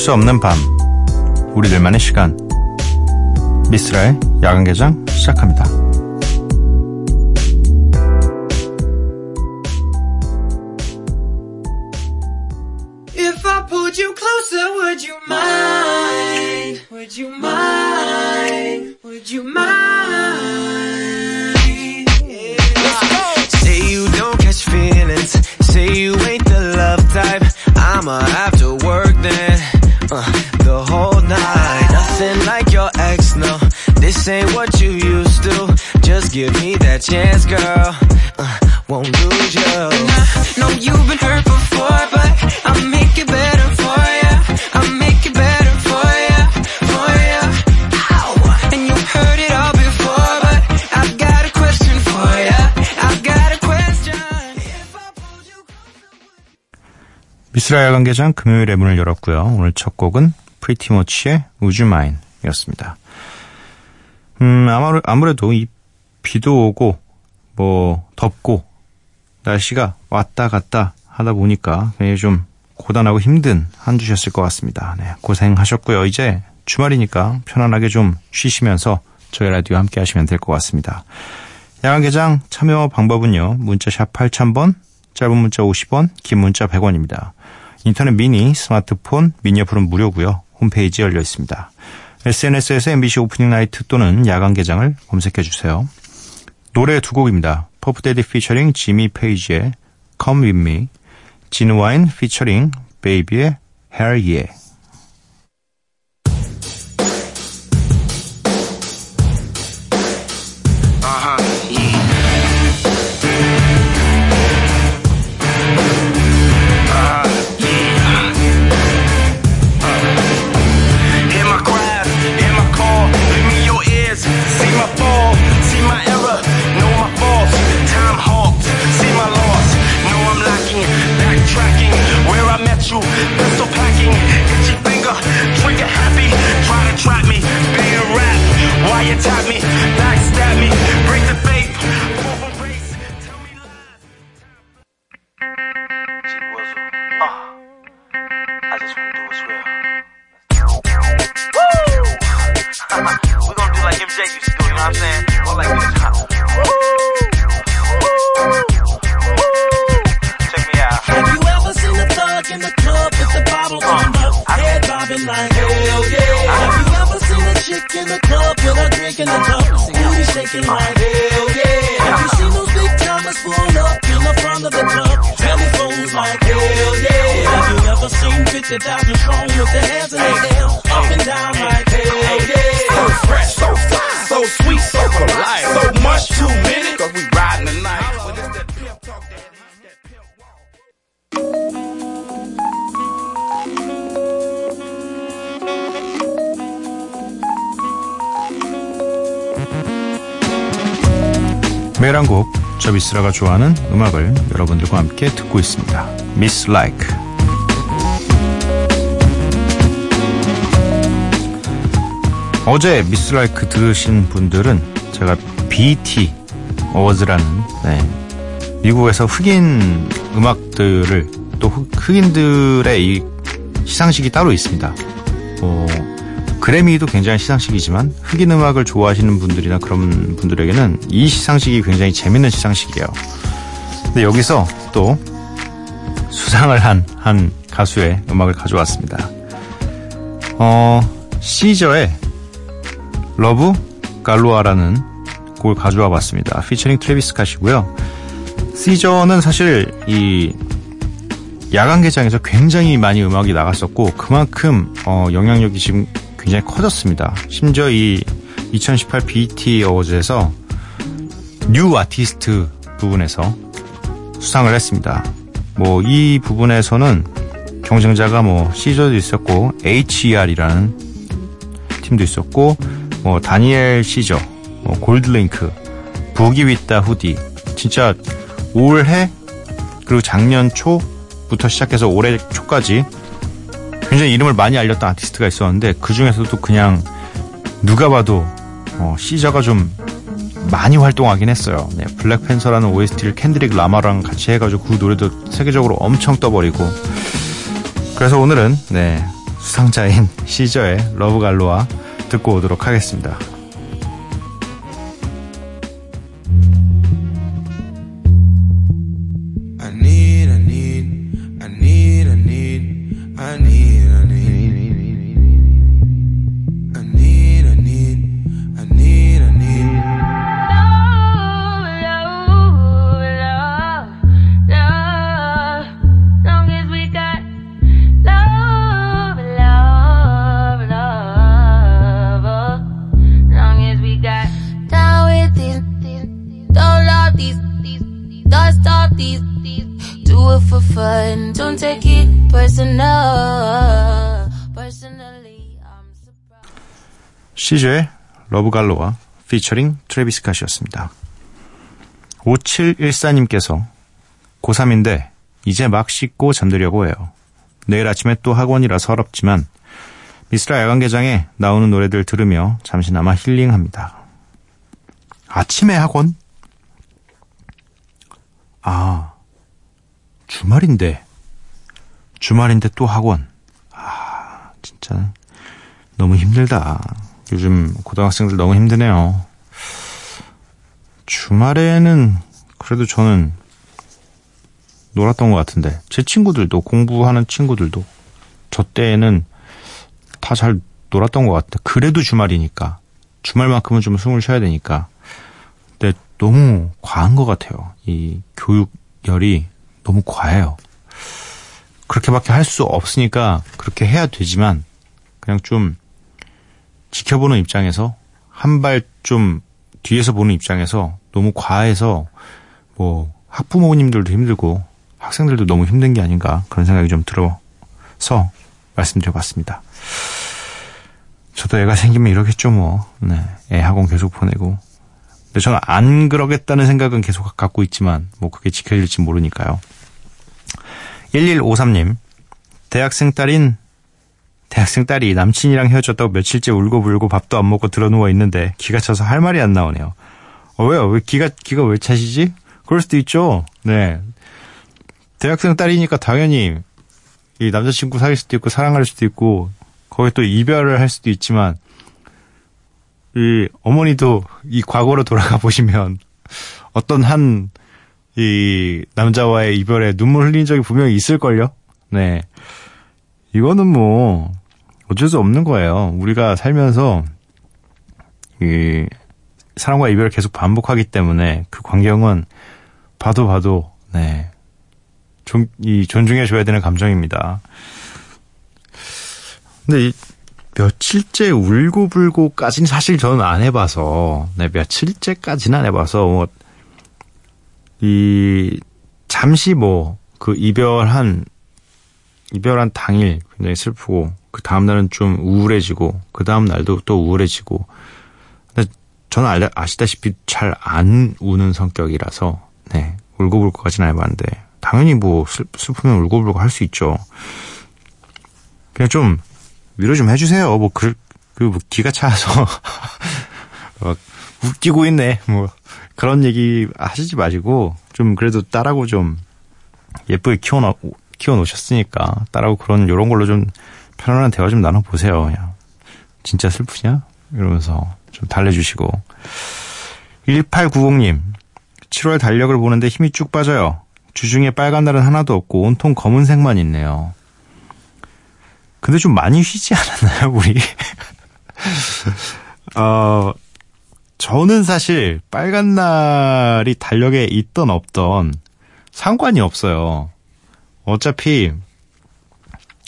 수 없는 밤 우리들만의 시간 미스라의 야간 개장 시작합니다. If I pulled you closer, would you mind? Would you mind? Would you mind? Yeah. Say you don't catch feelings. Say you ain't the love type. I'ma have to work ain't what you used to. Just give me that chance, girl. Uh, won't lose you. No, you've been hurt before, but I'll make it better for ya. I'll make it better for ya, for ya. Ow! And you've heard it all before, but I've got a question for ya. I've got a question. If I pulled you closer. 미쓰라 야간 개장 금요일에 문을 열었고요. 오늘 첫 곡은 PRETTYMUCH의 Would You Mind 이었습니다. 음, 아무래, 아무래도 이 비도 오고, 뭐, 덥고, 날씨가 왔다 갔다 하다 보니까 굉장히 좀 고단하고 힘든 한 주셨을 것 같습니다. 네, 고생하셨고요. 이제 주말이니까 편안하게 좀 쉬시면서 저희 라디오 함께 하시면 될 것 같습니다. 야간 개장 참여 방법은요. 문자 샵 8000번, 짧은 문자 50원, 긴 문자 100원입니다. 인터넷 미니, 스마트폰, 미니 어플은 무료고요. 홈페이지 열려 있습니다. SNS에서 MBC 오프닝 나이트 또는 야간 개장을 검색해 주세요. 노래 두 곡입니다. 퍼프 대디 피처링 지미 페이지의 Come With Me, Ginuwine 피처링 베이비의 Hell Yeah. Bottle turned up, head bobbing like hell yeah? Have you ever seen a chick in the club with a drink in the cup, booty shaking like hell yeah? Have you seen those big timers pull up in the front of the club, telephones like hell yeah? Have you ever seen 50,000 strong with their hands in the air, up and down like hell yeah? So fresh, so fly, so sweet, so polite. So much too many, cause we riding the night. Well, it's that pimp talk, that, that pimp walk. 매일 한 곡, 저 미스라가 좋아하는 음악을 여러분들과 함께 듣고 있습니다. Miss Like. 어제 미스 라이크 들으신 분들은 제가 BT 어워즈라는 네, 미국에서 흑인 음악들을 또 흑- 흑인들의 이 시상식이 따로 있습니다. 어, 그래미도 굉장히 시상식이지만 흑인 음악을 좋아하시는 분들이나 그런 분들에게는 이 시상식이 굉장히 재밌는 시상식이에요. 근데 여기서 또 수상을 한, 한 가수의 음악을 가져왔습니다. 어, 시저의 Love Galore라는 곡을 가져와 봤습니다. 피처링 트래비스 캇이고요. 시저는 사실 이 야간 개장에서 굉장히 많이 음악이 나갔었고 그만큼 어, 영향력이 지금 굉장히 커졌습니다. 심지어 이 2018 BET 어워즈에서 New Artist 부분에서 수상을 했습니다. 뭐 이 부분에서는 경쟁자가 뭐 시저도 있었고 H.E.R.이라는 팀도 있었고 뭐 다니엘 시저, 뭐 골드링크, 부기 윗 다 후디 진짜 올해 그리고 작년 초부터 시작해서 올해 초까지 굉장히 이름을 많이 알렸던 아티스트가 있었는데 그 중에서도 그냥 누가 봐도 어, 시저가 좀 많이 활동하긴 했어요. 네, 블랙팬서라는 OST를 켄드릭 라마랑 같이 해가지고 그 노래도 세계적으로 엄청 떠버리고 그래서 오늘은 네 수상자인 시저의 러브갈로와 듣고 오도록 하겠습니다. 시저의 Love Galore 피처링 트래비스 캇이었습니다. 5714님께서 고3인데 이제 막 씻고 잠들려고 해요. 내일 아침에 또 학원이라 서럽지만 미쓰라 야간개장에 나오는 노래들 들으며 잠시나마 힐링합니다. 아침에 학원? 아, 주말인데. 주말인데 또 학원. 아, 진짜 너무 힘들다. 요즘 고등학생들 너무 힘드네요. 주말에는 그래도 저는 놀았던 것 같은데 제 친구들도 공부하는 친구들도 저 때에는 다 잘 놀았던 것 같아요. 그래도 주말이니까 주말만큼은 좀 숨을 쉬어야 되니까. 근데 너무 과한 것 같아요. 이 교육열이 너무 과해요. 그렇게밖에 할 수 없으니까 그렇게 해야 되지만 그냥 좀 지켜보는 입장에서 한 발 좀 뒤에서 보는 입장에서 너무 과해서 뭐 학부모님들도 힘들고 학생들도 너무 힘든 게 아닌가 그런 생각이 좀 들어서 말씀드려봤습니다. 저도 애가 생기면 이러겠죠 뭐. 네, 애 학원 계속 보내고. 근데 저는 안 그러겠다는 생각은 계속 갖고 있지만 뭐 그게 지켜질지 모르니까요. 1153님 대학생 딸인 대학생 딸이 남친이랑 헤어졌다고 며칠째 울고불고 밥도 안 먹고 드러누워 있는데 기가 차서 할 말이 안 나오네요. 어, 왜요? 왜 기가 기가 왜 차시지? 그럴 수도 있죠. 네. 대학생 딸이니까 당연히 이 남자친구 사귈 수도 있고 사랑할 수도 있고 거기 또 이별을 할 수도 있지만 이 어머니도 이 과거로 돌아가 보시면 어떤 한 이 남자와의 이별에 눈물 흘린 적이 분명히 있을걸요. 네. 이거는 뭐 어쩔 수 없는 거예요. 우리가 살면서 이 사랑과 이별을 계속 반복하기 때문에 그 광경은 봐도 봐도 네. 존, 이 존중해 줘야 되는 감정입니다. 근데 이 며칠째 울고불고까지는 사실 저는 안 해봐서 네, 며칠째까지는 안 해봐서 뭐 이 잠시 뭐 그 이별한 이별한 당일 굉장히 슬프고 그 다음 날은 좀 우울해지고 그 다음 날도 또 우울해지고 근데 저는 아시다시피 잘 안 우는 성격이라서 네 울고불고까지는 안 해봤는데 당연히 뭐 슬, 슬프면 울고불고 할 수 있죠. 그냥 좀 위로 좀 해주세요. 뭐 그, 그 뭐 기가 차서 막 웃기고 있네. 뭐 그런 얘기 하시지 마시고 좀 그래도 딸하고 좀 예쁘게 키워놓 키워놓으셨으니까 딸하고 그런 요런 걸로 좀 편안한 대화 좀 나눠보세요. 그냥 진짜 슬프냐? 이러면서 좀 달래주시고 1890님 7월 달력을 보는데 힘이 쭉 빠져요. 주중에 빨간 날은 하나도 없고 온통 검은색만 있네요. 근데 좀 많이 쉬지 않았나요, 우리? 어, 저는 사실 빨간 날이 달력에 있던 없던 상관이 없어요. 어차피,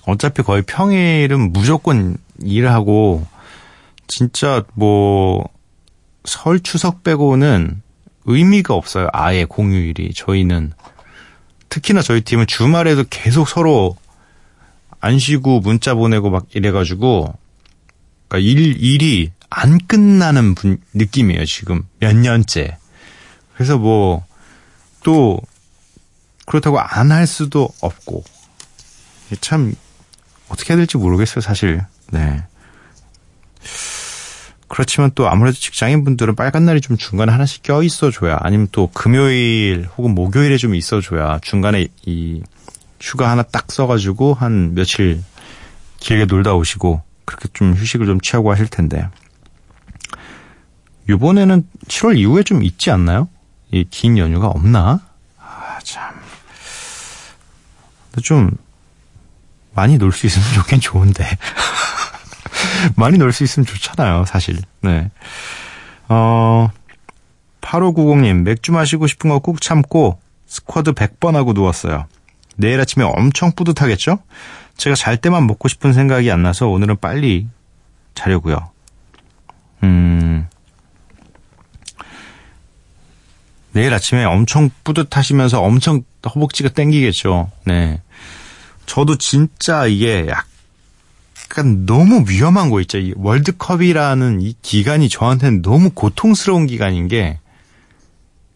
어차피 거의 평일은 무조건 일하고, 진짜 뭐, 설 추석 빼고는 의미가 없어요. 아예 공휴일이. 저희는. 특히나 저희 팀은 주말에도 계속 서로 안 쉬고 문자 보내고 막 이래가지고, 그러니까 일, 일이 안 끝나는 분, 느낌이에요, 지금. 몇 년째. 그래서 뭐, 또, 그렇다고 안 할 수도 없고. 참, 어떻게 해야 될지 모르겠어요, 사실. 네. 그렇지만 또 아무래도 직장인 분들은 빨간 날이 좀 중간에 하나씩 껴 있어줘야, 아니면 또 금요일 혹은 목요일에 좀 있어줘야 중간에 이 휴가 하나 딱 써가지고 한 며칠 길게 놀다 오시고 그렇게 좀 휴식을 좀 취하고 하실 텐데 이번에는 7월 이후에 좀 있지 않나요? 이 긴 연휴가 없나? 아 참. 좀 많이 놀 수 있으면 좋긴 좋은데 많이 놀 수 있으면 좋잖아요, 사실. 네. 어 8590님 맥주 마시고 싶은 거 꾹 참고 스쿼드 100번 하고 누웠어요. 내일 아침에 엄청 뿌듯하겠죠? 제가 잘 때만 먹고 싶은 생각이 안 나서 오늘은 빨리 자려고요. 음. 내일 아침에 엄청 뿌듯하시면서 엄청 허벅지가 땡기겠죠. 네. 저도 진짜 이게 약간 너무 위험한 거 있죠. 이 월드컵이라는 이 기간이 저한테는 너무 고통스러운 기간인 게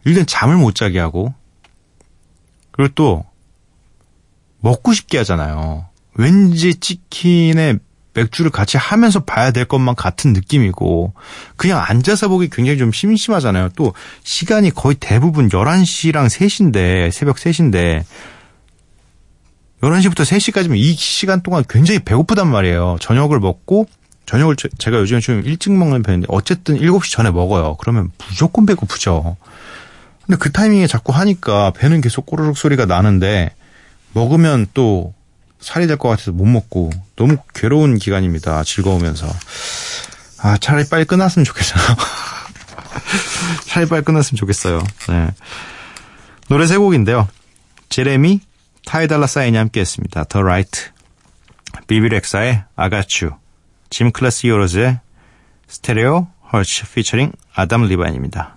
일단 잠을 못 자게 하고 그리고 또 먹고 싶게 하잖아요. 왠지 치킨에 맥주를 같이 하면서 봐야 될 것만 같은 느낌이고 그냥 앉아서 보기 굉장히 좀 심심하잖아요. 또 시간이 거의 대부분 11시랑 3시인데 새벽 3시인데 11시부터 3시까지면 이 시간 동안 굉장히 배고프단 말이에요. 저녁을 먹고 저녁을 제- 제가 요즘에 좀 일찍 먹는 편인데 어쨌든 7시 전에 먹어요. 그러면 무조건 배고프죠. 근데 그 타이밍에 자꾸 하니까 배는 계속 꼬르륵 소리가 나는데 먹으면 또 살이 될 것 같아서 못 먹고 너무 괴로운 기간입니다. 즐거우면서. 아, 차라리 빨리 끝났으면 좋겠어요. 차라리 빨리 끝났으면 좋겠어요. 네. 노래 세 곡인데요. 제레미, 타이달라 사인이 함께 했습니다. The Light, 비비렉사의 I Got You, 짐 클래스 히어로즈의 Stereo Hearts 피처링 아담 리바인입니다.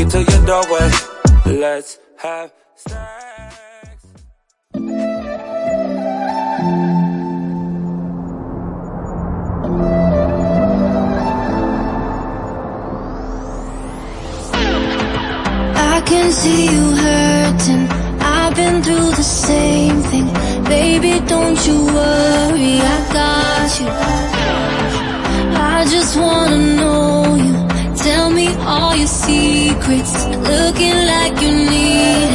You to your doorway. Let's have sex. I can see you hurting. I've been through the same thing. Baby, don't you worry, I got you. I just wanna know all your secrets. Looking like you need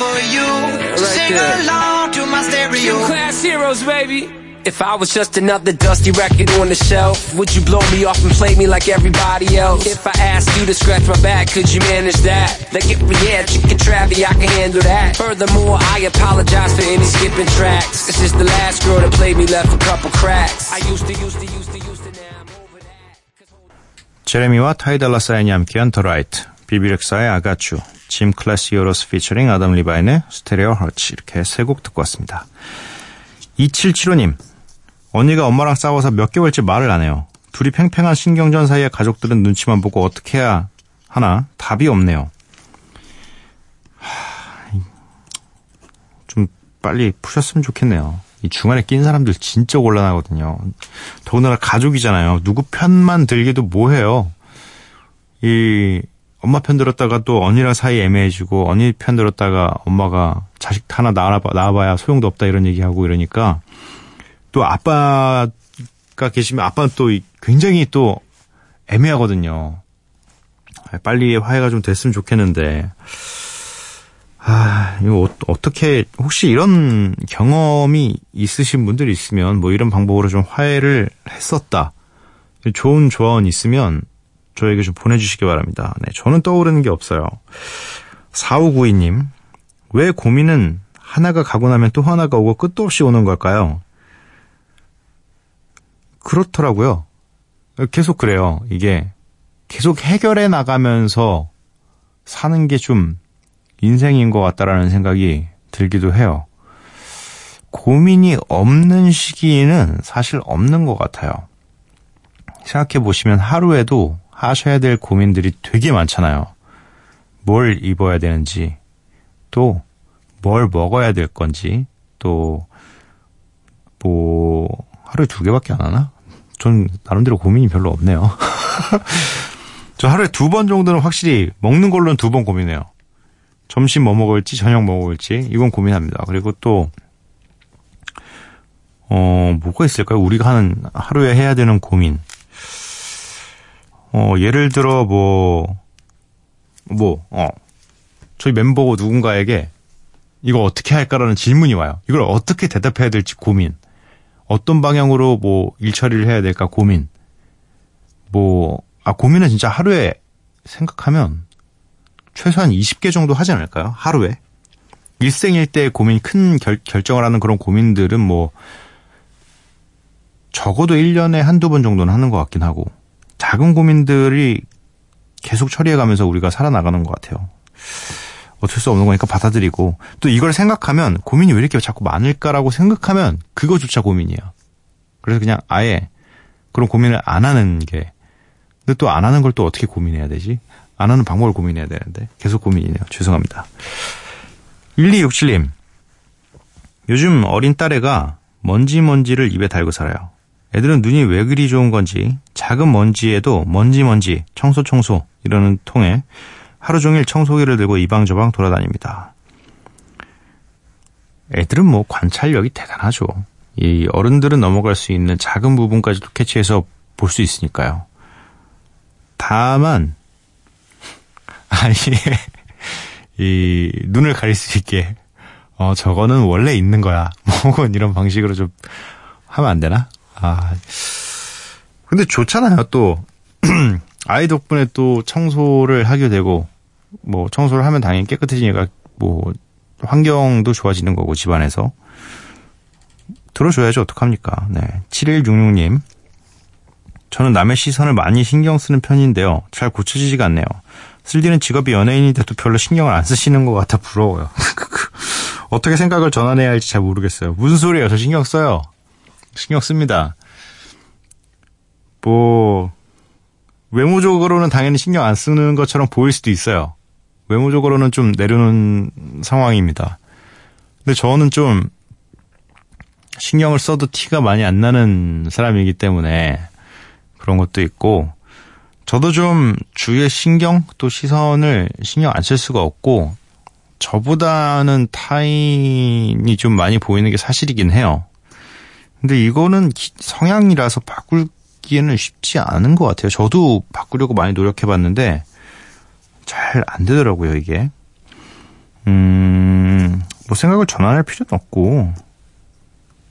for you. so right sing there. along to my stereo. Class heroes, baby. If I was just another dusty record on the shelf, would you blow me off and play me like everybody else? If I asked you to scratch my back, could you manage that? Like if we had chicken travy, I can handle that. Furthermore, I apologize for any skipping tracks. This is the last girl that played me left a couple cracks. I used to, used to, used to, used to, now I'm over that. 제레미와 타이달라 사인이 함께한 더 라이트, 비비렉사의 아가추, 짐 클래스 히어로스 피처링 아담 리바인의 Stereo Hearts 이렇게 세 곡 듣고 왔습니다. 2775님, 언니가 엄마랑 싸워서 몇 개월째 말을 안 해요. 둘이 팽팽한 신경전 사이에 가족들은 눈치만 보고 어떻게 해야 하나 답이 없네요. 하, 좀 빨리 푸셨으면 좋겠네요. 이 중간에 낀 사람들 진짜 곤란하거든요. 더군다나 가족이잖아요. 누구 편만 들기도 뭐해요. 이 엄마 편 들었다가 또 언니랑 사이 애매해지고 언니 편 들었다가 엄마가 자식 하나 낳아봐, 낳아봐야 소용도 없다 이런 얘기하고 이러니까 또 아빠가 계시면 아빠는 또 이- 굉장히 또 애매하거든요. 빨리 화해가 좀 됐으면 좋겠는데 아, 이거 어, 어떻게 혹시 이런 경험이 있으신 분들 있으면 뭐 이런 방법으로 좀 화해를 했었다. 좋은 조언 있으면 저에게 좀 보내주시기 바랍니다. 네, 저는 떠오르는 게 없어요. 4592님, 왜 고민은 하나가 가고 나면 또 하나가 오고 끝도 없이 오는 걸까요? 그렇더라고요. 계속 그래요. 이게 계속 해결해 나가면서 사는 게 좀 인생인 것 같다라는 생각이 들기도 해요. 고민이 없는 시기는 사실 없는 것 같아요. 생각해 보시면 하루에도 하셔야 될 고민들이 되게 많잖아요. 뭘 입어야 되는지, 또 뭘 먹어야 될 건지, 또 뭐 하루에 두 개밖에 안 하나? 전 나름대로 고민이 별로 없네요. 저 하루에 두 번 정도는 확실히 먹는 걸로는 두 번 고민해요. 점심 뭐 먹을지, 저녁 뭐 먹을지, 이건 고민합니다. 그리고 또, 어, 뭐가 있을까요? 우리가 하는, 하루에 해야 되는 고민. 어, 예를 들어, 뭐, 뭐, 어, 저희 멤버 누군가에게 이거 어떻게 할까라는 질문이 와요. 이걸 어떻게 대답해야 될지 고민. 어떤 방향으로 뭐 일 처리를 해야 될까 고민. 뭐, 아, 고민은 진짜 하루에 생각하면 최소한 20개 정도 하지 않을까요? 하루에. 일생일대 고민, 큰 결, 결정을 하는 그런 고민들은 뭐, 적어도 1년에 한두 번 정도는 하는 것 같긴 하고, 작은 고민들이 계속 처리해가면서 우리가 살아나가는 것 같아요. 어쩔 수 없는 거니까 받아들이고, 또 이걸 생각하면 고민이 왜 이렇게 자꾸 많을까라고 생각하면 그거조차 고민이에요. 그래서 그냥 아예 그런 고민을 안 하는 게, 근데 또 안 하는 걸 또 어떻게 고민해야 되지? 안 하는 방법을 고민해야 되는데, 계속 고민이네요. 죄송합니다. 1267님. 요즘 어린 딸애가 먼지 먼지를 입에 달고 살아요. 애들은 눈이 왜 그리 좋은 건지 작은 먼지에도 먼지 먼지 청소 청소 이러는 통에 하루 종일 청소기를 들고 이방저방 돌아다닙니다. 애들은 뭐 관찰력이 대단하죠. 이 어른들은 넘어갈 수 있는 작은 부분까지도 캐치해서 볼 수 있으니까요. 다만 아니 이 눈을 가릴 수 있게 어 저거는 원래 있는 거야. 뭐 이런 방식으로 좀 하면 안 되나? 아. 근데 좋잖아요. 또. 아이 덕분에 또 청소를 하게 되고 뭐 청소를 하면 당연히 깨끗해지니까 뭐 환경도 좋아지는 거고 집안에서. 들어줘야죠. 어떡합니까? 네. 7166님. 저는 남의 시선을 많이 신경 쓰는 편인데요. 잘 고쳐지지가 않네요. 슬디는 직업이 연예인인데도 별로 신경을 안 쓰시는 것 같아 부러워요. 어떻게 생각을 전환해야 할지 잘 모르겠어요. 무슨 소리예요? 저 신경 써요 신경 씁니다 뭐 외모적으로는 당연히 신경 안 쓰는 것처럼 보일 수도 있어요. 외모적으로는 좀 내려놓은 상황입니다. 근데 저는 좀 신경을 써도 티가 많이 안 나는 사람이기 때문에 그런 것도 있고 저도 좀 주위의 신경 또 시선을 신경 안 쓸 수가 없고 저보다는 타인이 좀 많이 보이는 게 사실이긴 해요. 근데 이거는 성향이라서 바꾸기에는 쉽지 않은 것 같아요. 저도 바꾸려고 많이 노력해 봤는데 잘 안 되더라고요, 이게. 음, 뭐 생각을 전환할 필요는 없고,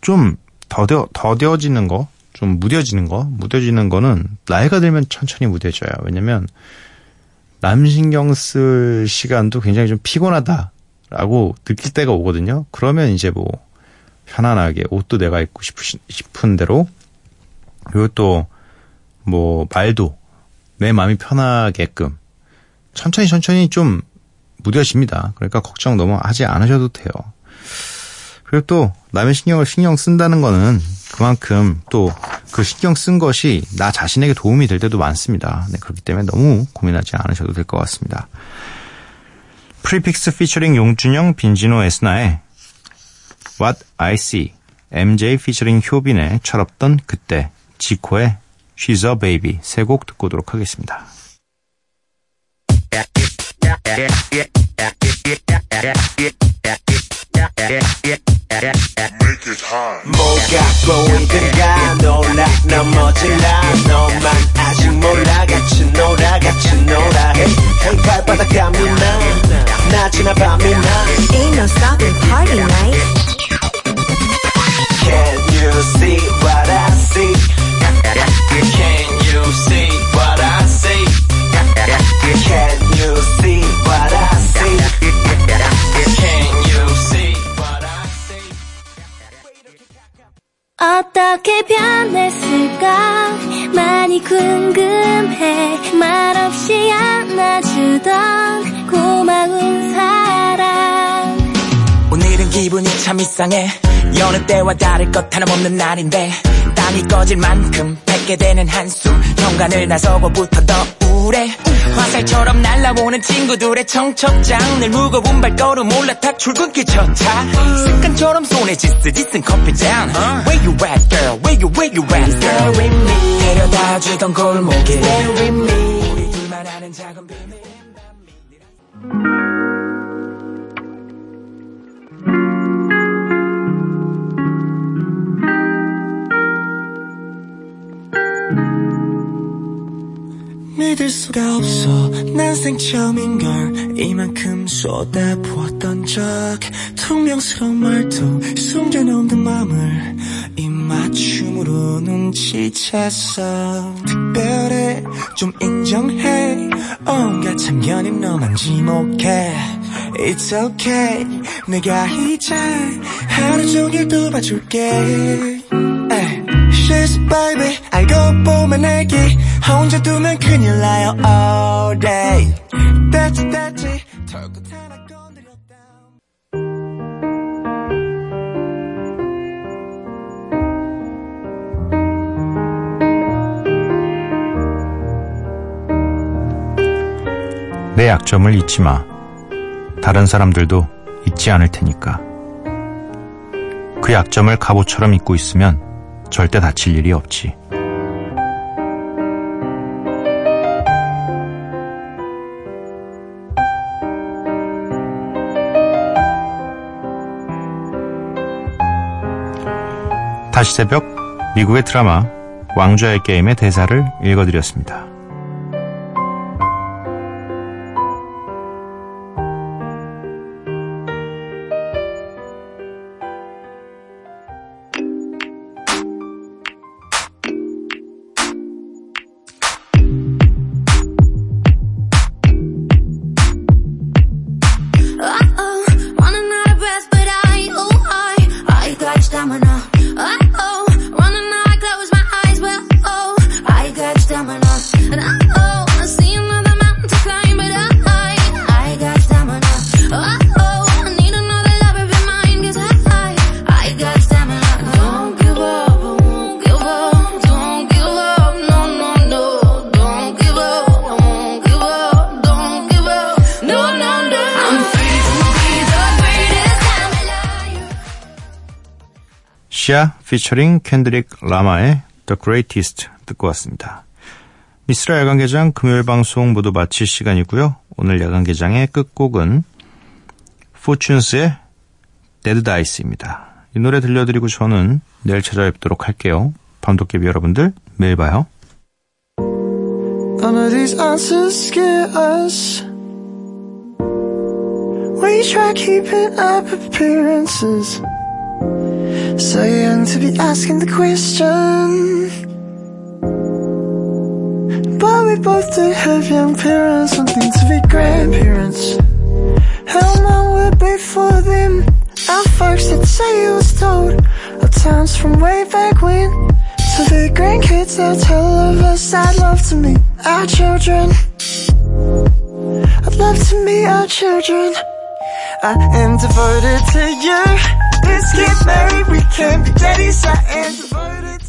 좀 더뎌, 더뎌지는 거, 좀 무뎌지는 거, 무뎌지는 거는 나이가 들면 천천히 무뎌져요. 왜냐면, 남 신경 쓸 시간도 굉장히 좀 피곤하다라고 느낄 때가 오거든요. 그러면 이제 뭐, 편안하게 옷도 내가 입고 싶으신, 싶은 대로, 그리고 또, 뭐, 말도 내 마음이 편하게끔 천천히 천천히 좀 무뎌집니다. 그러니까 걱정 너무 하지 않으셔도 돼요. 그리고 또 남의 신경을 신경 쓴다는 거는 그만큼 또 그 신경 쓴 것이 나 자신에게 도움이 될 때도 많습니다. 네, 그렇기 때문에 너무 고민하지 않으셔도 될 것 같습니다. 프리픽스 피처링 용준형, 빈지노, 에스나의 What I See, MJ 피처링 효빈의 철없던 그때, 지코의 She's a Baby 세 곡 듣고 오도록 하겠습니다. 뭐가 보이든가 놀라 넘어질라. 너만 아직 몰라. 같이 놀아 같이 놀아. Hey hey 발바닥 감미나 낮이나 밤이나. Ain't no stopping party night. Can you see what I see? Can you see what I see? Can you see what I see? Can you see what I see? 어떻게 변했을까? 많이 궁금해. 말없이 안아주던 고마운 사람. 기분이 참 이상해. 여느 때와 다를 것 하나없는 날인데 땅이 꺼질 만큼 뱉게 되는 한숨. 현관을 나서고부터 더 우울해. 화살처럼 날아오는 친구들의 청첩장. 늘 무거운 발걸음 올라타 출근길 첫차. 습관처럼 손에 짙으디 쓴 커피잔. Where you at girl? Where you where you at girl? With me. 데려다 주던 골목길 Stay with me. 우리 둘만 아는 작은 비밀 믿을 수가 없어. 난 생 처음인걸 이만큼 쏟아부었던 적. 퉁명스러운 말도 숨겨놓은 그 맘을 입맞춤으로 눈치챘어. 특별해 좀 인정해. 온갖 참견이 너만 지목해. It's okay 내가 이제 하루 종일 도와줄게 baby. 알고 보면 애기. 혼자 두면 큰일 나요. All day. 됐지 털끝 하나 건드렸다. 내 약점을 잊지 마. 다른 사람들도 잊지 않을 테니까. 그 약점을 갑옷처럼 입고 있으면 절대 다칠 일이 없지. 다시 새벽 미국의 드라마 왕좌의 게임의 대사를 읽어드렸습니다. 피처링 켄드릭 라마의 The Greatest 듣고 왔습니다. 미쓰라 야간개장 금요일 방송 모두 마칠 시간이고요. 오늘 야간개장의 끝곡은 포춘스의 Dead Dice입니다. 이 노래 들려드리고 저는 내일 찾아뵙도록 할게요. 밤도깨비 여러분들 매일 봐요. None of these answers scare us. We try keeping up appearances. So young to be asking the question. But we both do have young parents, wanting to be grandparents. How long will be for them? Our folks that say it was told of times from way back when. To the grandkids, they'll tell of us. I'd love to meet our children. I'd love to meet our children. I am devoted to you. Let's get married, we can be daddies. I am devoted.